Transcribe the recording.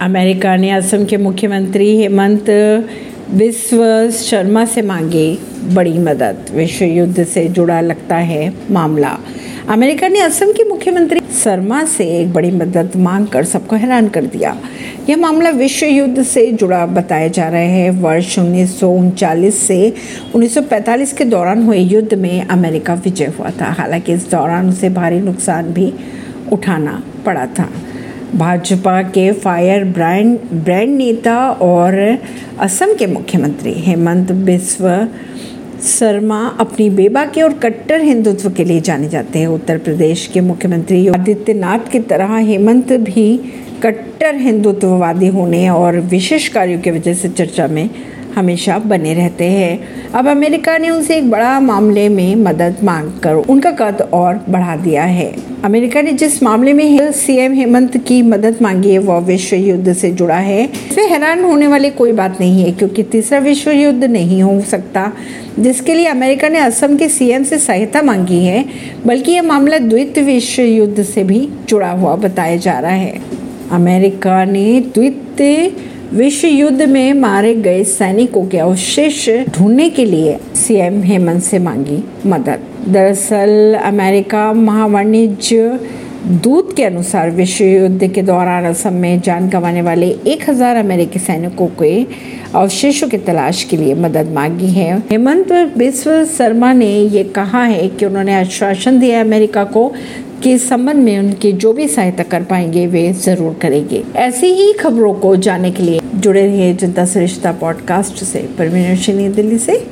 America ने असम के मुख्यमंत्री हेमंत विश्व शर्मा से मांगी बड़ी मदद, विश्व युद्ध से जुड़ा लगता है मामला। अमेरिका ने असम के मुख्यमंत्री शर्मा से एक बड़ी मदद मांगकर सबको हैरान कर दिया। यह मामला विश्व युद्ध से जुड़ा बताया जा रहा है। वर्ष उन्नीस से 1945 के दौरान हुए युद्ध में अमेरिका विजय हुआ था। हालाँकि इस दौरान उसे भारी नुकसान भी उठाना पड़ा था। भाजपा के फायर ब्रांड ब्रांड नेता और असम के मुख्यमंत्री हेमंत बिस्व शर्मा अपनी बेबा के और कट्टर हिंदुत्व के लिए जाने जाते हैं। उत्तर प्रदेश के मुख्यमंत्री आदित्यनाथ की तरह हेमंत भी कट्टर हिंदुत्ववादी होने और विशेष कार्यों की वजह से चर्चा में हमेशा बने रहते हैं। अब अमेरिका ने उनसे एक बड़ा मामले में मदद मांग कर उनका कद और बढ़ा दिया है। अमेरिका ने जिस मामले में सीएम हेमंत की मदद मांगी है, वह विश्व युद्ध से जुड़ा है। इसमें हैरान होने वाली कोई बात नहीं है, क्योंकि तीसरा विश्व युद्ध नहीं हो सकता, जिसके लिए अमेरिका ने असम के सीएम से सहायता मांगी है, बल्कि यह मामला द्वितीय विश्व युद्ध से भी जुड़ा हुआ बताया जा रहा है। अमेरिका ने द्वितीय विश्व युद्ध में मारे गए सैनिकों के अवशेष ढूँढने के लिए सीएम हेमंत से मांगी मदद। दरअसल, अमेरिका महावाणिज्य दूत के अनुसार विश्व युद्ध के दौरान असम में जान गंवाने वाले 1000 अमेरिकी सैनिकों के अवशेषों की तलाश के लिए मदद मांगी है। हेमंत बिस्व शर्मा ने ये कहा है कि उन्होंने आश्वासन दिया अमेरिका को के संबंध में उनकी जो भी सहायता कर पाएँगे, वे ज़रूर करेंगे। ऐसी ही खबरों को जानने के लिए जुड़े रहिए जनता सरिश्ता पॉडकास्ट से परवीन दिल्ली से।